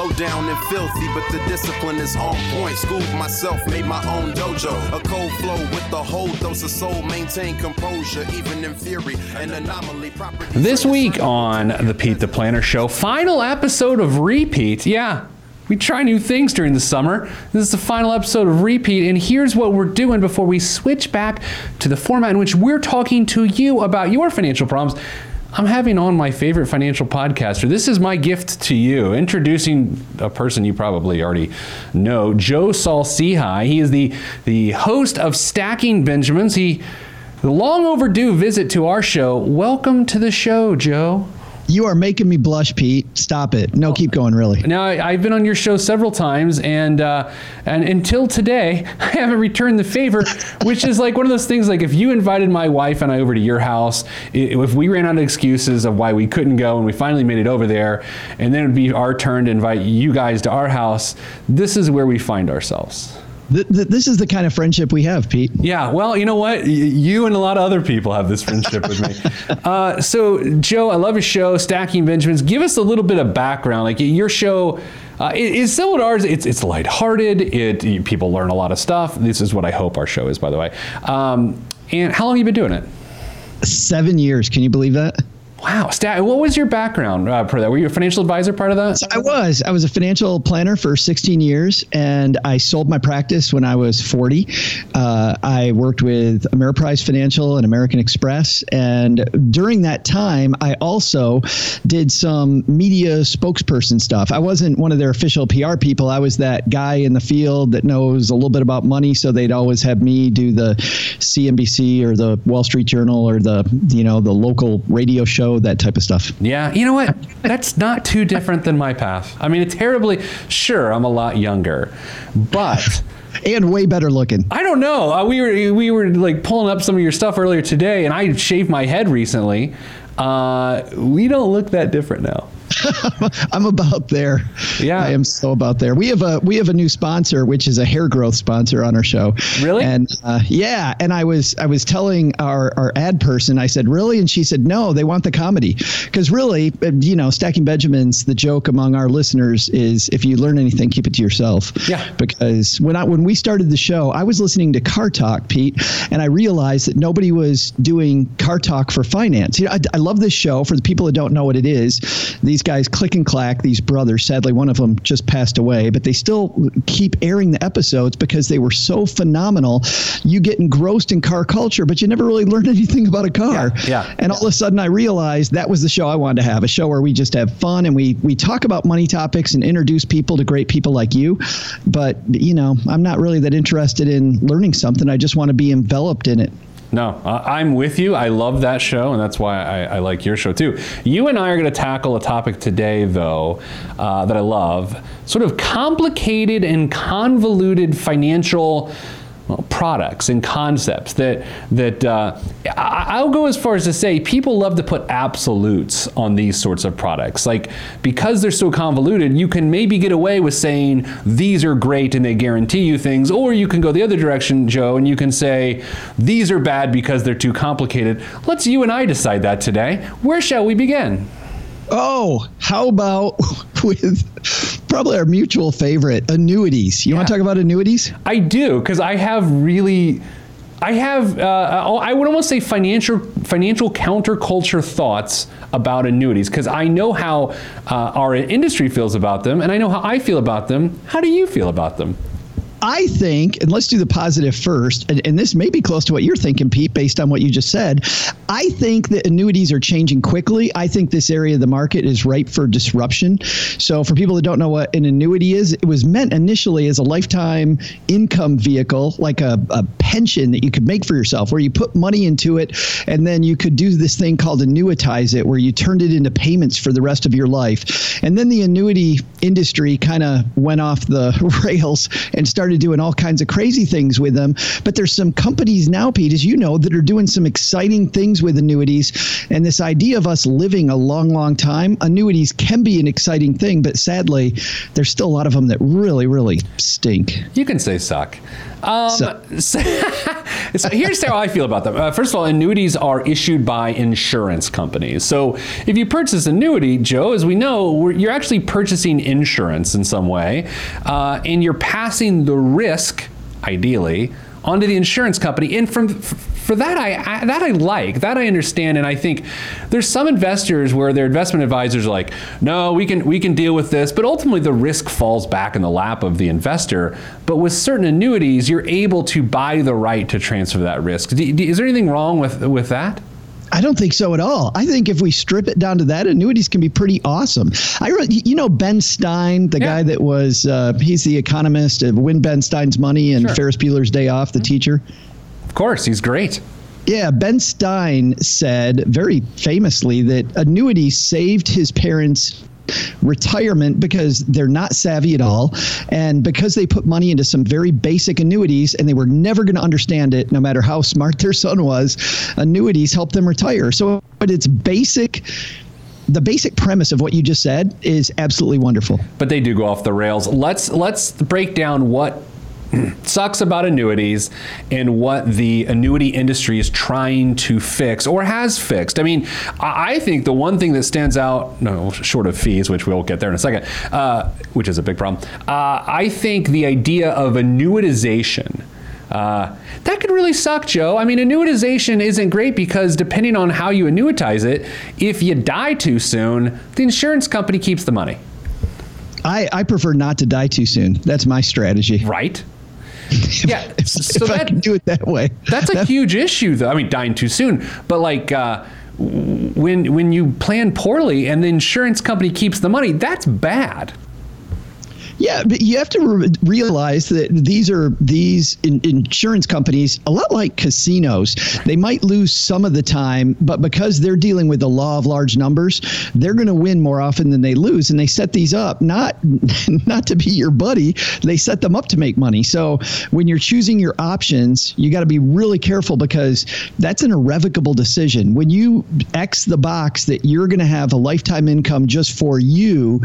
Low down and filthy, but the discipline is on point. Schooled myself, made my own dojo. A cold flow with the whole dose of soul. Maintain composure, even in fury. An anomaly. Property This week on the Pete the Planner Show, final episode of RePete. Yeah, we try new things during the summer. This is the final episode of RePete, and here's what we're doing before we switch back to the format in which we're talking to you about your financial problems. I'm having on my favorite financial podcaster. This is my gift to you. Introducing a person you probably already know, Joe Saul-Sehy. He is the, the host of Stacking Benjamins. He the long overdue visit to our show. Welcome to the show, Joe. You are making me blush, Pete. Stop it. No, keep going, really. Now I, I've been on your show several times, and uh, and until today, I haven't returned the favor, which is like one of those things. Like if you invited my wife and I over to your house, if we ran out of excuses of why we couldn't go, and we finally made it over there, and then it'd be our turn to invite you guys to our house. This is where we find ourselves. Th- th- this is the kind of friendship we have, Pete. Yeah, well, you know what? Y- You and a lot of other people have this friendship with me. Uh, so, Joe, I love your show, Stacking Benjamins. Give us a little bit of background. Like your show uh, is similar to ours. It's it's lighthearted. It you- people learn a lot of stuff. This is what I hope our show is, by the way. Um, and how long have you been doing it? Seven years. Can you believe that? Wow, Stack. What was your background uh, for that? Were you a financial advisor part of that? I was. I was a financial planner for 16 years, and I sold my practice when I was 40. Uh, I worked with Ameriprise Financial and American Express, and during that time, I also did some media spokesperson stuff. I wasn't one of their official PR people. I was that guy in the field that knows a little bit about money, so they'd always have me do the CNBC or the Wall Street Journal or the you know the local radio show, that type of stuff. Yeah, you know what? That's not too different than my path. I mean, it's terribly. Sure, I'm a lot younger, but. And way better looking. I don't know. Uh, we were we were like pulling up some of your stuff earlier today, and I shaved my head recently. Uh, we don't look that different now. I'm about there. Yeah. I am so about there. We have a we have a new sponsor, which is a hair growth sponsor on our show. Really? And uh, yeah, and I was I was telling our our ad person, I said, really, and she said, no, they want the comedy, because really, uh, you know, stacking Benjamins. The joke among our listeners is, if you learn anything, keep it to yourself. Yeah. Because when I when we started the show, I was listening to Car Talk, Pete, and I realized that nobody was doing Car Talk for finance. You know, I, I love this show. For the people that don't know what it is, these guys click and clack. These brothers, sadly, one of them just passed away, but they still keep airing the episodes because they were so phenomenal. You get engrossed in car culture, but you never really learn anything about a car. Yeah, yeah. And all of a sudden, I realized that was the show I wanted to have a show where we just have fun and we we talk about money topics and introduce people to great people like you. But you know, I'm not really that interested in learning something. I just want to be enveloped in it. No, I'm with you. I love that show, and that's why I, I like your show too. You and I are going to tackle a topic today, though, uh, that I love sort of complicated and convoluted financial. Products and concepts that that uh, I'll go as far as to say people love to put absolutes on these sorts of products. Like because they're so convoluted, you can maybe get away with saying these are great and they guarantee you things, or you can go the other direction, Joe, and you can say these are bad because they're too complicated. Let's you and I decide that today. Where shall we begin? Oh, how about with probably our mutual favorite, annuities? You want to talk about annuities? I do because I have really, I have, uh, I would almost say financial financial counterculture thoughts about annuities because I know how uh, our industry feels about them and I know how I feel about them. How do you feel about them? I think, and let's do the positive first, and, and this may be close to what you're thinking, Pete, based on what you just said. I think that annuities are changing quickly. I think this area of the market is ripe for disruption. So, for people that don't know what an annuity is, it was meant initially as a lifetime income vehicle, like a, a pension that you could make for yourself, where you put money into it, and then you could do this thing called annuitize it, where you turned it into payments for the rest of your life. And then the annuity industry kind of went off the rails and started started doing all kinds of crazy things with them. But there's some companies now, Pete, as you know, that are doing some exciting things with annuities. And this idea of us living a long, long time, annuities can be an exciting thing, but sadly, there's still a lot of them that really, really stink. You can say suck. Um, So- so, here's how I feel about them. Uh, first of all, annuities are issued by insurance companies. So if you purchase annuity, Joe, as we know, you're actually purchasing insurance in some way, uh, and you're passing the risk, ideally, onto the insurance company. And from for that I, I that I like that I understand, and I think there's some investors where their investment advisors are like, no, we can we can deal with this, but ultimately the risk falls back in the lap of the investor. But with certain annuities, you're able to buy the right to transfer that risk. Is there anything wrong with with that? I don't think so at all. I think if we strip it down to that, annuities can be pretty awesome. I, you know, Ben Stein, the Yeah. guy that was, uh, he's the economist of Win Ben Stein's Money and Sure. Mm-hmm. Ferris Bueller's Day Off, the teacher. Of course, he's great. Yeah, Ben Stein said very famously that annuities saved his parents retirement because they're not savvy at all. And because they put money into some very basic annuities and they were never going to understand it no matter how smart their son was annuities help them retire. So but it's basic the basic premise of what you just said is absolutely wonderful. But they do go off the rails. Let's let's break down what sucks about annuities and what the annuity industry is trying to fix or has fixed. I mean, I think the one thing that stands out, no, short of fees, which we'll get there in a second, uh, which is a big problem. Uh, I think the idea of annuitization. Uh, that could really suck, Joe. I mean, annuitization isn't great because depending on how you annuitize it, if you die too soon, the insurance company keeps the money, I, I prefer not to die too soon that's my strategy right? Yeah. So if i can do it that way that's a huge issue, though. I mean, dying too soon, but like uh, when when you plan poorly and the insurance company keeps the money, that's bad. Yeah, but you have to re- realize that these are these in- insurance companies a lot like casinos. They might lose some of the time, but because they're dealing with the law of large numbers, they're going to win more often than they lose. And they set these up not not to be your buddy. They set them up to make money. So when you're choosing your options, you got to be really careful because that's an irrevocable decision. When you X the box that you're going to have a lifetime income just for you,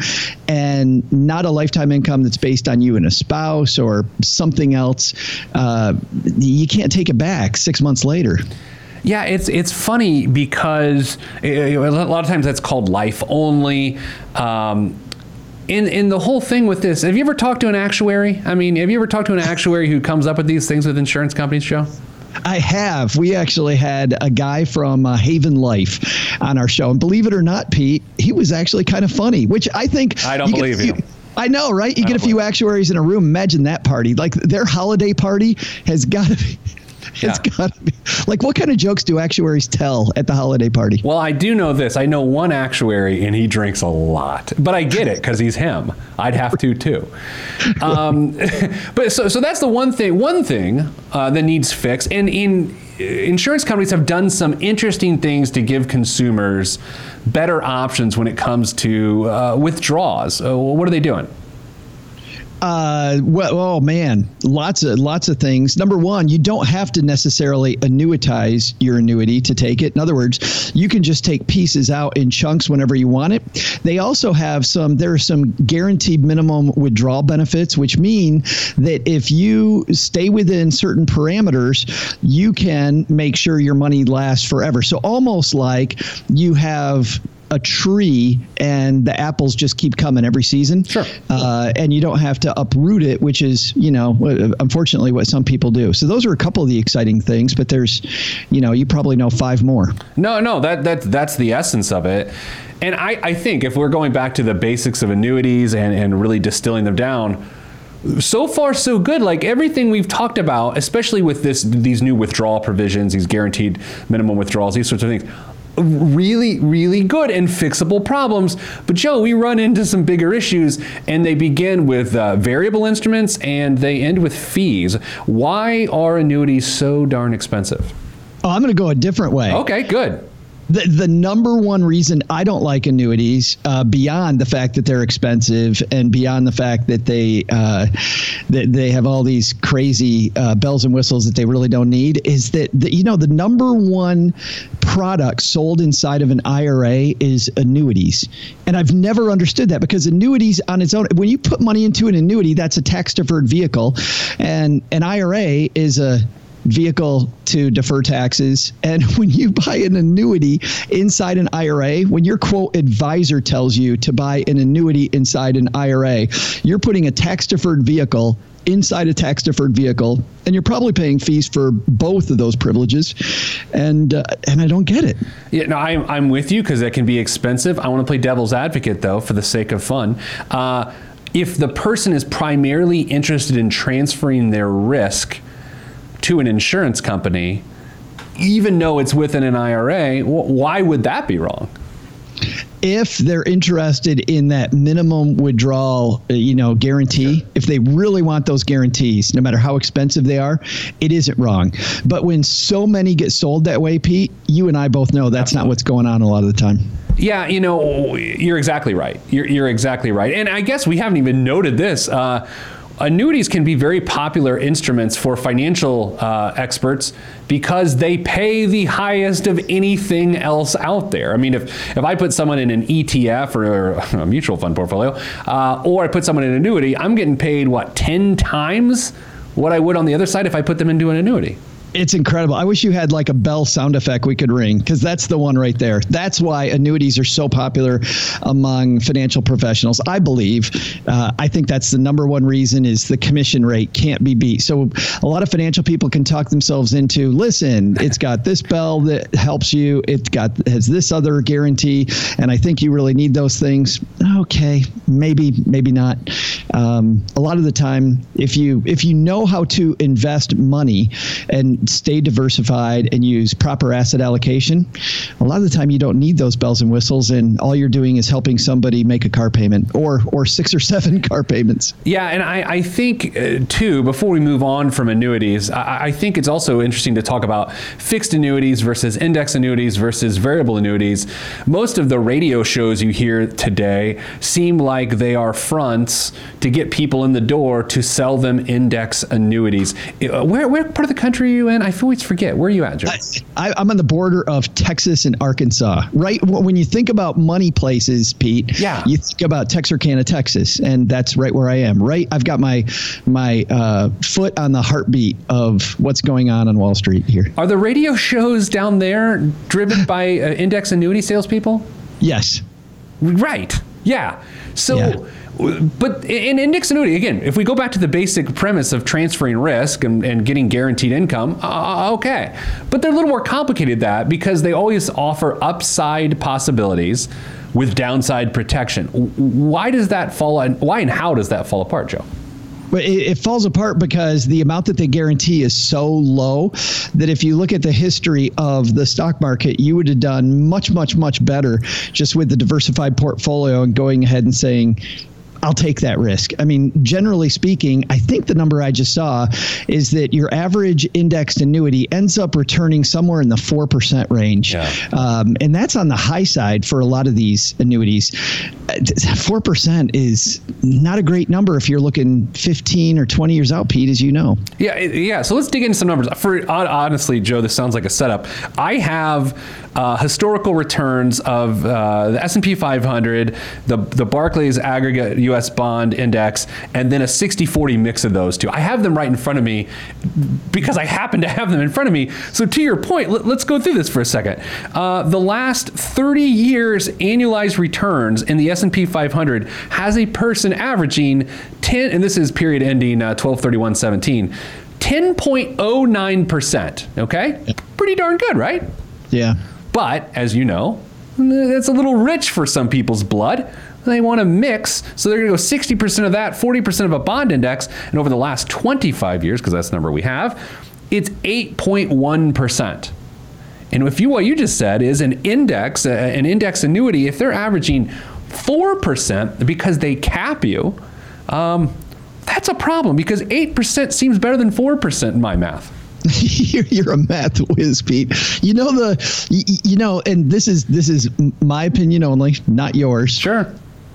and not a lifetime income that's based on you and a spouse or something else, uh, you can't take it back six months later. Yeah, it's it's funny because uh, a lot of times that's called life only. Um, in in the whole thing with this, have you ever talked to an actuary? I mean, have you ever talked to an actuary who comes up with these things with insurance companies, Joe? I have. We actually had a guy from uh, Haven Life on our show, and believe it or not, Pete, he was actually kind of funny. Which I think I don't believe few- you. I know, right? You get a few actuaries in a room. Imagine that party. Like their holiday party has got to be. It's Yeah. got to be. Like, what kind of jokes do actuaries tell at the holiday party? Well, I do know this. I know one actuary, and he drinks a lot. But I get it because he's him. I'd have to too. Um, but so, so that's the one thing. One thing uh, that needs fixed, and in insurance companies have done some interesting things to give consumers better options when it comes to uh, withdrawals. Uh, what are they doing? Uh, well, oh man, lots of lots of things. Number one, you don't have to necessarily annuitize your annuity to take it. In other words, you can just take pieces out in chunks whenever you want it. They also have some. There are some guaranteed minimum withdrawal benefits, which mean that if you stay within certain parameters, you can make sure your money lasts forever. So almost like you have a tree and the apples just keep coming every season. Sure. Uh, and you don't have to uproot it, which is, you know, unfortunately what some people do. So those are a couple of the exciting things, but there's, you know, you probably know five more. No, no, that, that that's the essence of it. And I, I think if we're going back to the basics of annuities and, and really distilling them down, so far so good. Like everything we've talked about, especially with this these new withdrawal provisions, these guaranteed minimum withdrawals, these sorts of things. Really, really good and fixable problems. But Joe, we run into some bigger issues, and they begin with uh, variable instruments and they end with fees. Why are annuities so darn expensive? Oh, I'm going to go a different way. Okay, good. The, the number one reason I don't like annuities, uh, beyond the fact that they're expensive and beyond the fact that they uh, that they have all these crazy uh, bells and whistles that they really don't need, is that the, you know the number one product sold inside of an IRA is annuities, and I've never understood that because annuities on its own, when you put money into an annuity, that's a tax deferred vehicle, and an IRA is a vehicle to defer taxes. And when you buy an annuity inside an IRA, when your quote advisor tells you to buy an annuity inside an IRA, you're putting a tax deferred vehicle inside a tax deferred vehicle and you're probably paying fees for both of those privileges and uh, and I don't get it. Yeah, no, I'm, I'm with you because that can be expensive. I want to play devil's advocate though for the sake of fun. Uh, if the person is primarily interested in transferring their risk to an insurance company, even though it's within an IRA, why would that be wrong? if they're interested in that minimum withdrawal, uh, you know, guarantee, if they really want those guarantees, no matter how expensive they are, it isn't wrong. But when so many get sold that way, Pete, you and I both know that's not what's going on a lot of the time. Yeah, you know, you're exactly right. You're, you're exactly right. And I guess we haven't even noted this. Uh, annuities can be very popular instruments for financial uh, experts because they pay the highest of anything else out there. I mean, if, if I put someone in an ETF or a mutual fund portfolio, uh, or I put someone in an annuity, I'm getting paid, what, 10 times what I would on the other side if I put them into an annuity. It's incredible. I wish you had like a bell sound effect we could ring because that's the one right there. That's why annuities are so popular among financial professionals. I believe. Uh, I think that's the number one reason is the commission rate can't be beat. So a lot of financial people can talk themselves into listen. It's got this bell that helps you. It got has this other guarantee, and I think you really need those things. Okay, maybe maybe not. Um, a lot of the time, if you if you know how to invest money and stay diversified and use proper asset allocation, a lot of the time you don't need those bells and whistles, and all you're doing is helping somebody make a car payment or or six or seven car payments. Yeah, and I, I think uh, too before we move on from annuities, I, I think it's also interesting to talk about fixed annuities versus index annuities versus variable annuities. Most of the radio shows you hear today seem like they are fronts to get people in the door to sell them index annuities. Uh, where, where part of the country are you in? I always forget. Where are you at, Joe? I, am on the border of Texas and Arkansas. Right when you think about money places, Pete. Yeah. You think about Texarkana, Texas, and that's right where I am. Right. I've got my my uh, foot on the heartbeat of what's going on on Wall Street here. Are the radio shows down there driven by uh, index annuity salespeople? Yes. Right. Yeah. So. Yeah but in index annuity, again, if we go back to the basic premise of transferring risk and, and getting guaranteed income, uh, uh okay. But they're a little more complicated that because they always offer upside possibilities with downside protection. Why does that fall? Why and how does that fall apart, Joe? But it, it, falls apart because the amount that they guarantee is so low that if you look at the history of the stock market, you would have done much, much, much better just with the diversified portfolio and going ahead and saying, I'll take that risk. I mean, generally speaking, I think the number I just saw is that your average indexed annuity ends up returning somewhere in the 4% range. Yeah. Um, and that's on the high side for a lot of these annuities. 4% is not a great number if you're looking 15 or 20 years out, Pete, as you know. Yeah, yeah. So let's dig into some numbers. For honestly, Joe, this sounds like a setup. I have uh, historical returns of uh, the S&P 500, the the Barclays Aggregate U.S. Bond Index, and then a 60-40 mix of those two. I have them right in front of me because I happen to have them in front of me. So to your point, let, us go through this for a second. Uh, the last 30 years annualized returns in the S&P 500 has a person averaging 10, and this is period ending uh, 12/31/17. 10.09%. Okay? Pretty darn good, right? Yeah. But as you know, it's a little rich for some people's blood. They want to mix, so they're going to go 60% of that, 40% of a bond index, and over the last 25 years, because that's the number we have, it's 8.1%. And if you what you just said is an index, an index annuity, if they're averaging 4% because they cap you, um, that's a problem because 8% seems better than 4% in my math. you're, you're a math whiz, Pete. You know the, you, you know, and this is this is my opinion only, not yours. Sure.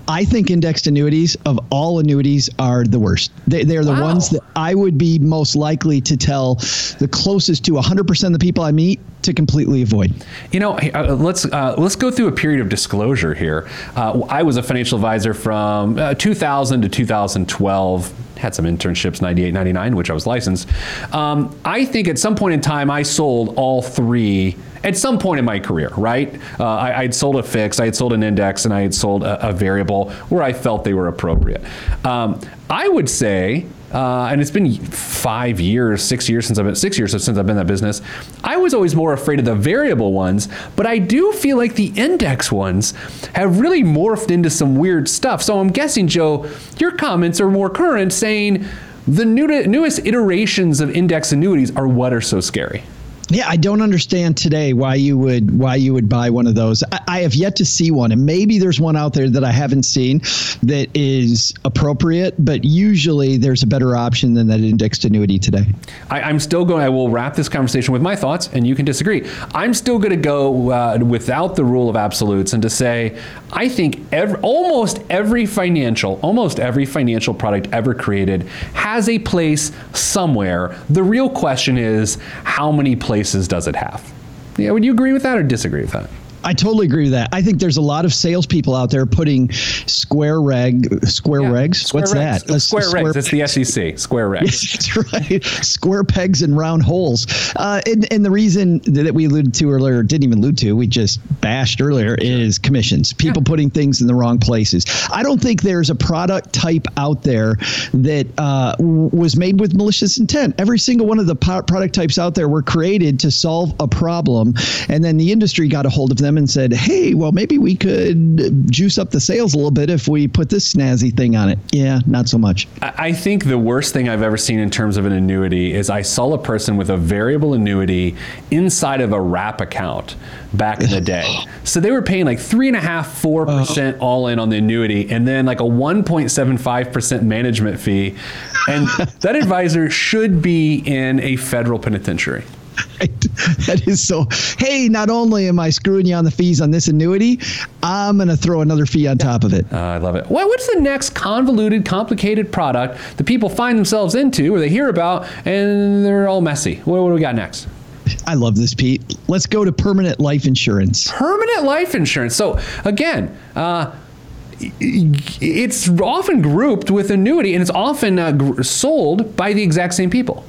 I think indexed annuities of all annuities are the worst. They, they're the Wow. ones that I would be most likely to tell the closest to 100% of the people I meet to completely avoid. You know, uh, let's uh, let's go through a period of disclosure here. Uh, I was a financial advisor from uh, 2000 to 2012. Had some internships, 98, 99, which I was licensed. Um, I think at some point in time, I sold all three. At some point in my career, right? Uh, I, I'd sold a fix, I had sold an index, and I had sold a, a variable where I felt they were appropriate. Um, I would say uh, and it's been five years, six years since I've been six years since I've been in that business. I was always more afraid of the variable ones, but I do feel like the index ones have really morphed into some weird stuff. So I'm guessing, Joe, your comments are more current, saying the new, newest iterations of index annuities are what are so scary. Yeah, I don't understand today why you would why you would buy one of those. I, I have yet to see one, and maybe there's one out there that I haven't seen that is appropriate. But usually, there's a better option than that indexed annuity today. I, I'm still going. I will wrap this conversation with my thoughts, and you can disagree. I'm still going to go uh, without the rule of absolutes, and to say I think every, almost every financial, almost every financial product ever created has a place somewhere. The real question is, how many places does it have? Yeah, would you agree with that or disagree with that? I totally agree with that. I think there's a lot of salespeople out there putting square reg, square Yeah, regs. square What's regs. that? Let's- Square, regs. It's the SEC. Square regs. Yes, that's right. Square pegs and round holes. Uh, and, and the reason that we alluded to earlier, didn't even allude to, we just bashed earlier, is commissions. People putting things in the wrong places. I don't think there's a product type out there that uh, was made with malicious intent. Every single one of the product types out there were created to solve a problem. And then the industry got a hold of them and said, hey, well, maybe we could juice up the sales a little bit if we put this snazzy thing on it. Yeah, not so much. I I think the worst thing I've ever seen in terms of an annuity is I saw a person with a variable annuity inside of a wrap account back in the day. So they were paying like three and a half, four oh. percent all in on the annuity, and then like a one point seven five percent management fee. And that advisor should be in a federal penitentiary. that is so. Hey, not only am I screwing you on the fees on this annuity, I'm going to throw another fee on top of it. Uh, I love it. Well, what's the next convoluted, complicated product that people find themselves into or they hear about and they're all messy? What, what do we got next? I love this, Pete. Let's go to permanent life insurance. permanent life insurance. So again, uh, it's often grouped with annuity, and it's often uh, gr- sold by the exact same people.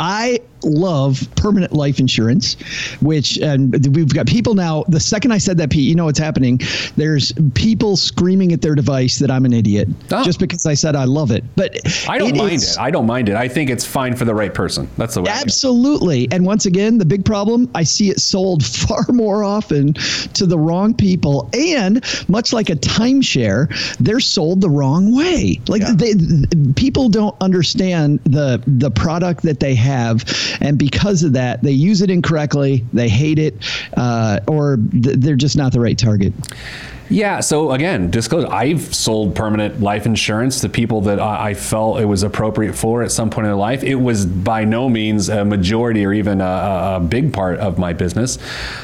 I love permanent life insurance, which and we've got people now. The second I said that, Pete, you know what's happening. There's people screaming at their device that I'm an idiot Oh. just because I said I love it. But I don't mind is- it. I don't mind it. I think it's fine for the right person. That's the way. Absolutely. And once again, the big problem, I see it sold far more often to the wrong people. And much like a timeshare, they're sold the wrong way. Like Yeah. they, people don't understand the the product that they have, and because of that, they use it incorrectly. They hate it, uh, or th- they're just not the right target. Yeah. So again, disclosure. I've sold permanent life insurance to people that I, I felt it was appropriate for at some point in their life. It was by no means a majority or even a, a, big part of my business.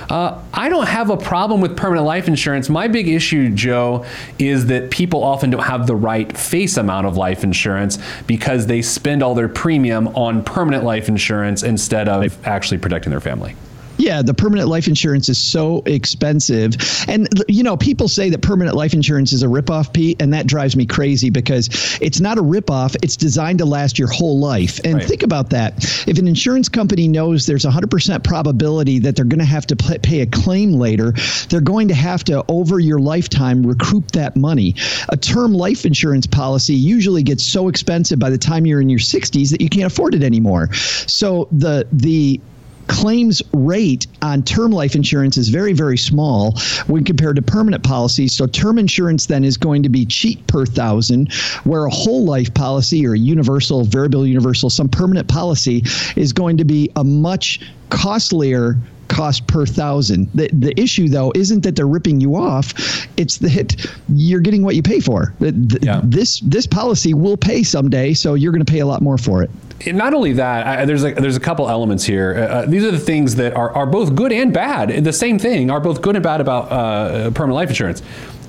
Uh, I don't have a problem with permanent life insurance. My big issue, Joe, is that people often don't have the right face amount of life insurance because they spend all their premium on permanent life insurance instead of actually protecting their family. Yeah, the permanent life insurance is so expensive. And, you know, people say that permanent life insurance is a ripoff, Pete, and that drives me crazy because it's not a ripoff. It's designed to last your whole life. And Right. think about that. If an insurance company knows there's a 100% probability that they're going to have to pay pay a claim later, they're going to have to, over your lifetime, recoup that money. A term life insurance policy usually gets so expensive by the time you're in your 60s that you can't afford it anymore. So the, the, claims rate on term life insurance is very, very small when compared to permanent policies. So, term insurance then is going to be cheap per thousand, where a whole life policy or a universal, variable universal, some permanent policy is going to be a much costlier cost per thousand. The, the issue, though, isn't that they're ripping you off; it's that you're getting what you pay for. Yeah. This this policy will pay someday, so you're going to pay a lot more for it. And Not only that, I, there's a, there's a couple elements here. Uh, uh, these are the things that are, are both good and bad. The same thing are both good and bad about uh, permanent life insurance.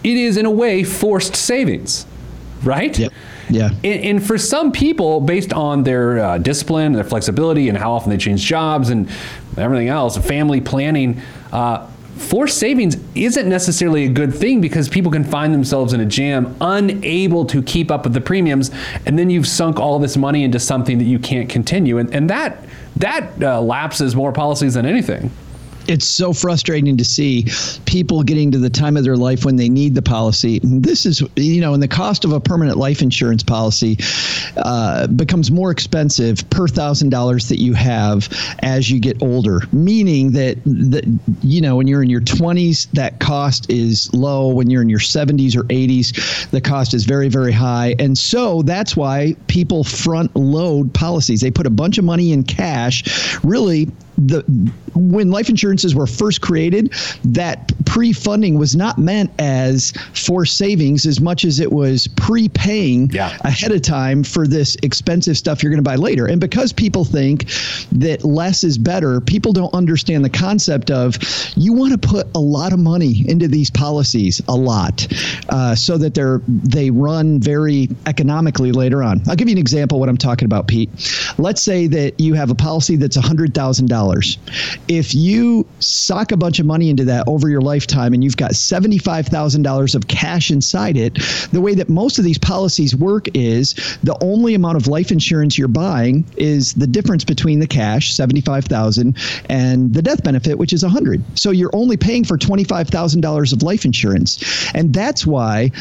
It is in a way forced savings, right? Yep. Yeah. And, and, for some people, based on their uh, discipline, their flexibility, and how often they change jobs and everything else, family planning, uh, forced savings isn't necessarily a good thing because people can find themselves in a jam unable to keep up with the premiums and then you've sunk all this money into something that you can't continue and, and that that uh, lapses more policies than anything it's so frustrating to see people getting to the time of their life when they need the policy. This is, you know, and the cost of a permanent life insurance policy uh, becomes more expensive per thousand dollars that you have as you get older. Meaning that, that, you know, when you're in your 20s, that cost is low. When you're in your 70s or 80s, the cost is very, very high. And so that's why people front load policies. They put a bunch of money in cash, really the when life insurances were first created, that pre-funding was not meant as for savings as much as it was prepaying yeah. ahead of time for this expensive stuff you're going to buy later. And because people think that less is better, people don't understand the concept of you want to put a lot of money into these policies, a lot, uh, so that they're they run very economically later on. I'll give you an example what I'm talking about, Pete. Let's say that you have a policy that's hundred thousand dollars dollars. If you sock a bunch of money into that over your lifetime and you've got $75,000 of cash inside it, the way that most of these policies work is the only amount of life insurance you're buying is the difference between the cash, 75,000, and the death benefit, which is a 100. So you're only paying for $25,000 of life insurance. And that's why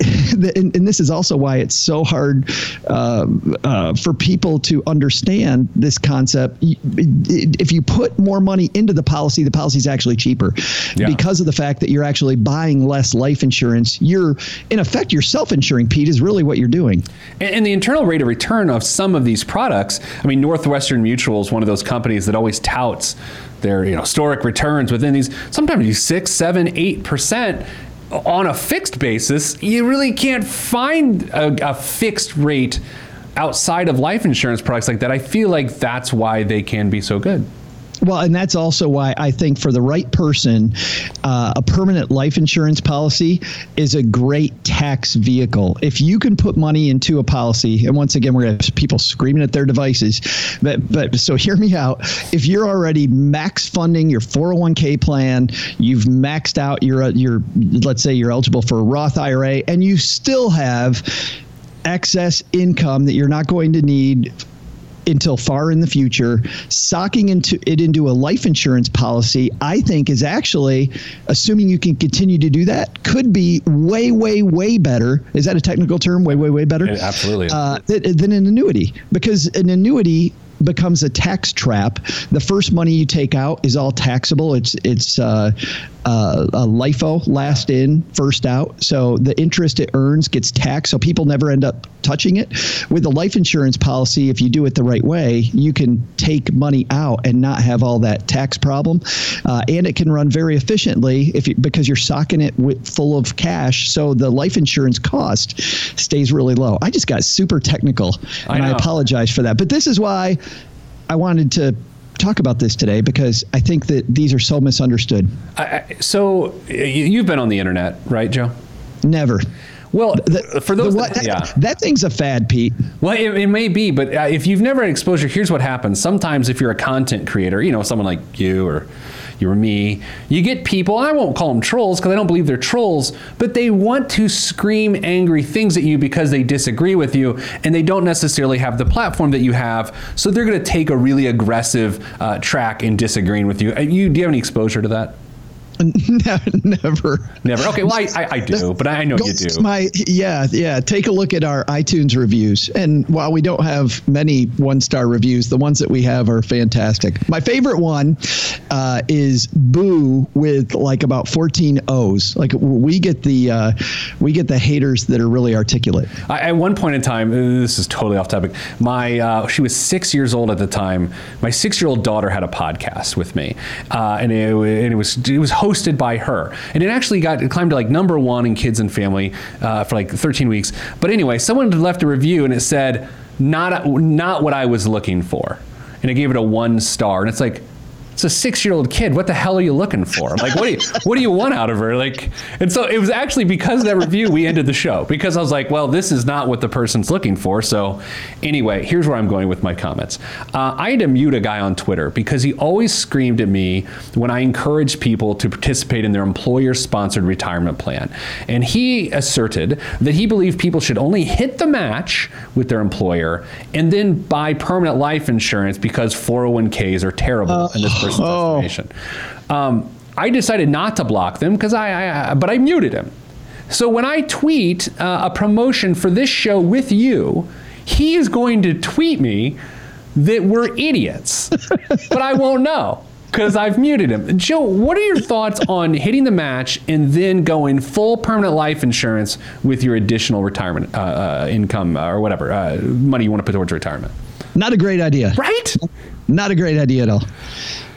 and, and, this is also why it's so hard uh, uh, for people to understand this concept. If you put more money into the policy, the policy is actually cheaper yeah. because of the fact that you're actually buying less life insurance. You're, in effect, you're self-insuring. Pete is really what you're doing. And, and the internal rate of return of some of these products. I mean, Northwestern Mutual is one of those companies that always touts their you know historic returns within these sometimes you six, seven, eight percent on a fixed basis, you really can't find a, a, fixed rate outside of life insurance products like that. I feel like that's why they can be so good. Well, and that's also why I think for the right person, uh, a permanent life insurance policy is a great tax vehicle. If you can put money into a policy, and once again, we're going to have people screaming at their devices, but but so hear me out. If you're already max funding your 401k plan, you've maxed out your your let's say you're eligible for a Roth IRA, and you still have excess income that you're not going to need until far in the future. Socking into it into a life insurance policy, I think, is actually, assuming you can continue to do that, could be way, way, way better. Is that a technical term? Way, way, way better. absolutely. Uh, than an annuity, because an annuity becomes a tax trap. The first money you take out is all taxable. It's it's uh, uh, a LIFO, last in, first out. So the interest it earns gets taxed. So people never end up touching it. With a life insurance policy, if you do it the right way, you can take money out and not have all that tax problem. Uh, and it can run very efficiently if you, because you're socking it with, full of cash. So the life insurance cost stays really low. I just got super technical and I, I apologize for that. But this is why I wanted to talk about this today because I think that these are so misunderstood. I, so you've been on the internet, right, Joe? Never. Well, the, for those, what, that, yeah, that thing's a fad, Pete. Well, it, it may be, but uh, if you've never had exposure, here's what happens. Sometimes, if you're a content creator, you know, someone like you or you or me, you get people. I won't call them trolls because I don't believe they're trolls, but they want to scream angry things at you because they disagree with you, and they don't necessarily have the platform that you have. So they're going to take a really aggressive uh, track in disagreeing with you. Uh, you do you have any exposure to that? Never. Never. Okay. Well, I, I, I do, but I know Go you do. My yeah yeah. Take a look at our iTunes reviews, and while we don't have many one star reviews, the ones that we have are fantastic. My favorite one uh, is Boo with like about 14 O's. Like we get the uh, we get the haters that are really articulate. I, at one point in time, this is totally off topic. My uh, she was six years old at the time. My six-year-old daughter had a podcast with me, uh, and, it, and it was it was hosted by her, and it actually got it climbed to like number one in kids and family uh, for like 13 weeks. But anyway, someone left a review and it said not not what I was looking for, and it gave it a one star, and it's like it's a six-year-old kid. What the hell are you looking for? Like, what do you what do you want out of her? Like, and so it was actually because of that review we ended the show because I was like, well, this is not what the person's looking for. So, anyway, here's where I'm going with my comments. Uh, I had to mute a guy on Twitter because he always screamed at me when I encouraged people to participate in their employer-sponsored retirement plan, and he asserted that he believed people should only hit the match with their employer and then buy permanent life insurance because 401ks are terrible in this person's oh. estimation. Um, I decided not to block them because I, I, but I muted him. So when I tweet uh, a promotion for this show with you, he is going to tweet me that we're idiots, but I won't know because I've muted him. Joe, what are your thoughts on hitting the match and then going full permanent life insurance with your additional retirement uh, uh, income or whatever uh, money you want to put towards retirement? Not a great idea. Right? Not a great idea at all.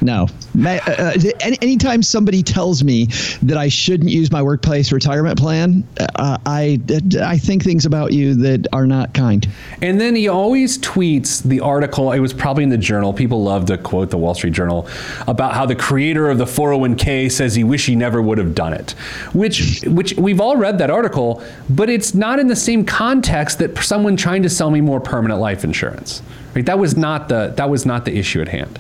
No. Uh, any, anytime somebody tells me that I shouldn't use my workplace retirement plan, uh, I, I think things about you that are not kind. And then he always tweets the article. It was probably in the journal. People love to quote the Wall Street Journal about how the creator of the 401k says he wish he never would have done it. Which, which we've all read that article, but it's not in the same context that someone trying to sell me more permanent life insurance. Right? That was not the that was not the issue at hand.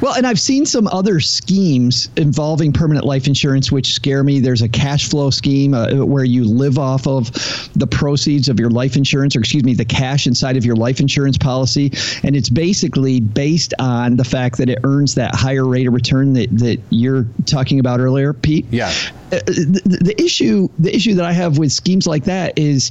Well, and I've seen some other schemes involving permanent life insurance which scare me. There's a cash flow scheme uh, where you live off of the proceeds of your life insurance, or excuse me, the cash inside of your life insurance policy. And it's basically based on the fact that it earns that higher rate of return that, that you're talking about earlier, Pete. Yeah. Uh, the, the issue the issue that I have with schemes like that is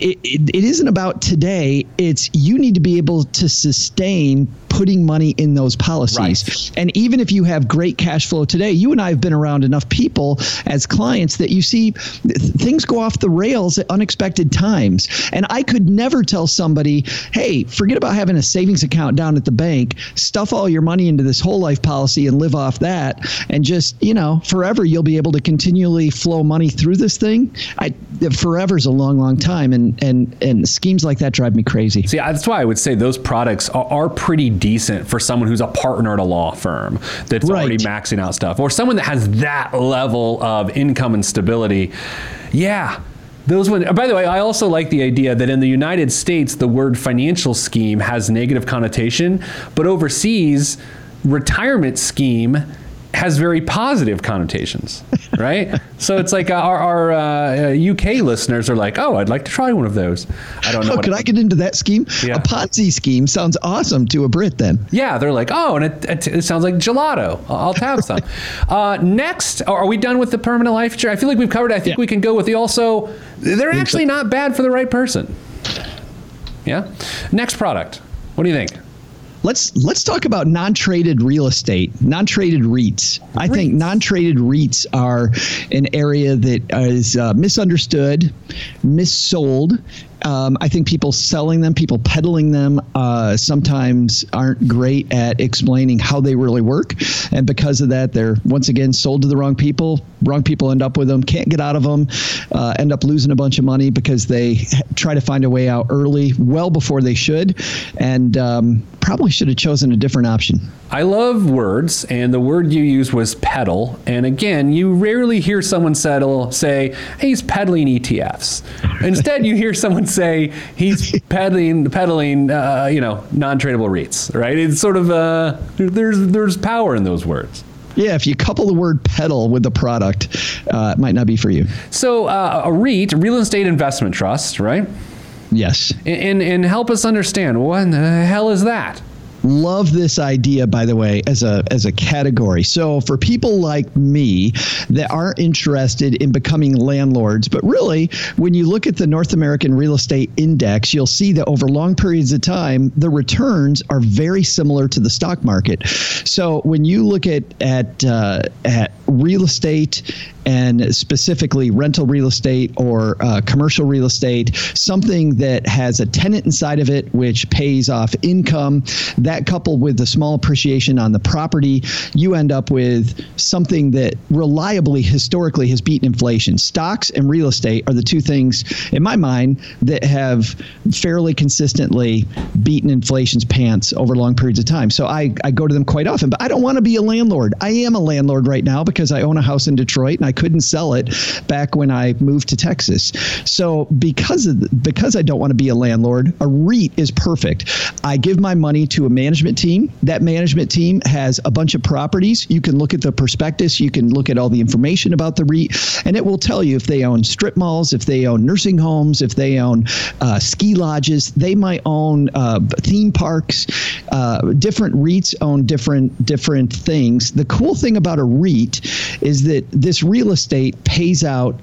it, it, it isn't about today. It's you need to be able to sustain putting money in those policies. Right. And even if you have great cash flow today, you and I have been around enough people as clients that you see th- things go off the rails at unexpected times. And I could never tell somebody, hey, forget about having a savings account down at the bank, stuff all your money into this whole life policy and live off that. And just, you know, forever you'll be able to continually flow money through this thing. I forever is a long, long time. And, and, and schemes like that drive me crazy. See, that's why I would say those products are, are pretty decent for someone who's a partner at a law firm that's Right. already maxing out stuff, or someone that has that level of income and stability. Yeah. Those one. By the way, I also like the idea that in the United States, the word financial scheme has negative connotation, but overseas, retirement scheme has very positive connotations, right? so it's like our, our uh, UK listeners are like, "Oh, I'd like to try one of those." I don't know. Oh, could it- I get into that scheme? Yeah. A Ponzi scheme sounds awesome to a Brit then. Yeah, they're like, oh, and it, it, sounds like gelato. I'll have some. uh, next, are we done with the permanent life insurance? I feel like we've covered. it. I think Yeah. we can go with the also. They're actually not bad for the right person. Yeah. Next product. What do you think? Let's let's talk about non-traded real estate, non-traded REITs. I think non-traded REITs are an area that is uh, misunderstood, missold. Um, I think people selling them, people peddling them, uh, sometimes aren't great at explaining how they really work, and because of that, they're once again sold to the wrong people. Wrong people end up with them, can't get out of them, uh, end up losing a bunch of money because they try to find a way out early, well before they should, and um, probably should have chosen a different option. I love words, and the word you used was peddle. And again, you rarely hear someone settle, say, hey, he's peddling ETFs. Instead, you hear someone say he's peddling, peddling, uh, you know, non-tradable REITs. Right? It's sort of uh, there's there's power in those words. Yeah, if you couple the word peddle with the product, uh, it might not be for you. So uh, a REIT, a real estate investment trust, right? Yes. And, and and help us understand what in the hell is that? Love this idea, by the way, as a as a category. So for people like me that aren't interested in becoming landlords, but really, when you look at the North American Real Estate Index, you'll see that over long periods of time, the returns are very similar to the stock market. So when you look at at uh, at real estate and specifically rental real estate or uh, commercial real estate, something that has a tenant inside of it, which pays off income, that coupled with the small appreciation on the property, you end up with something that reliably, historically, has beaten inflation. Stocks and real estate are the two things, in my mind, that have fairly consistently beaten inflation's pants over long periods of time. So I, I go to them quite often, but I don't want to be a landlord. I am a landlord right now because I own a house in Detroit and I couldn't sell it back when I moved to Texas. So because of because I don't want to be a landlord, a REIT is perfect. I give my money to a management team. That management team has a bunch of properties. You can look at the prospectus, you can look at all the information about the REIT, and it will tell you if they own strip malls, if they own nursing homes, if they own uh, ski lodges. They might own uh, theme parks. Uh, different REITs own different different things. The cool thing about a REIT is that this real estate pays out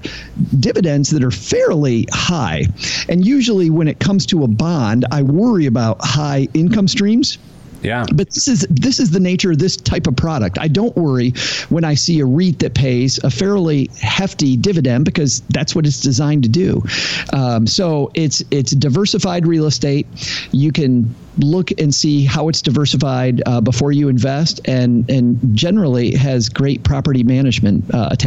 dividends that are fairly high. And usually, when it comes to a bond, I worry about high income streams. Yeah. But this is this is the nature of this type of product. I don't worry when I see a REIT that pays a fairly hefty dividend because that's what it's designed to do. Um, so it's it's diversified real estate. You can look and see how it's diversified uh, before you invest, and and generally has great property management uh, attached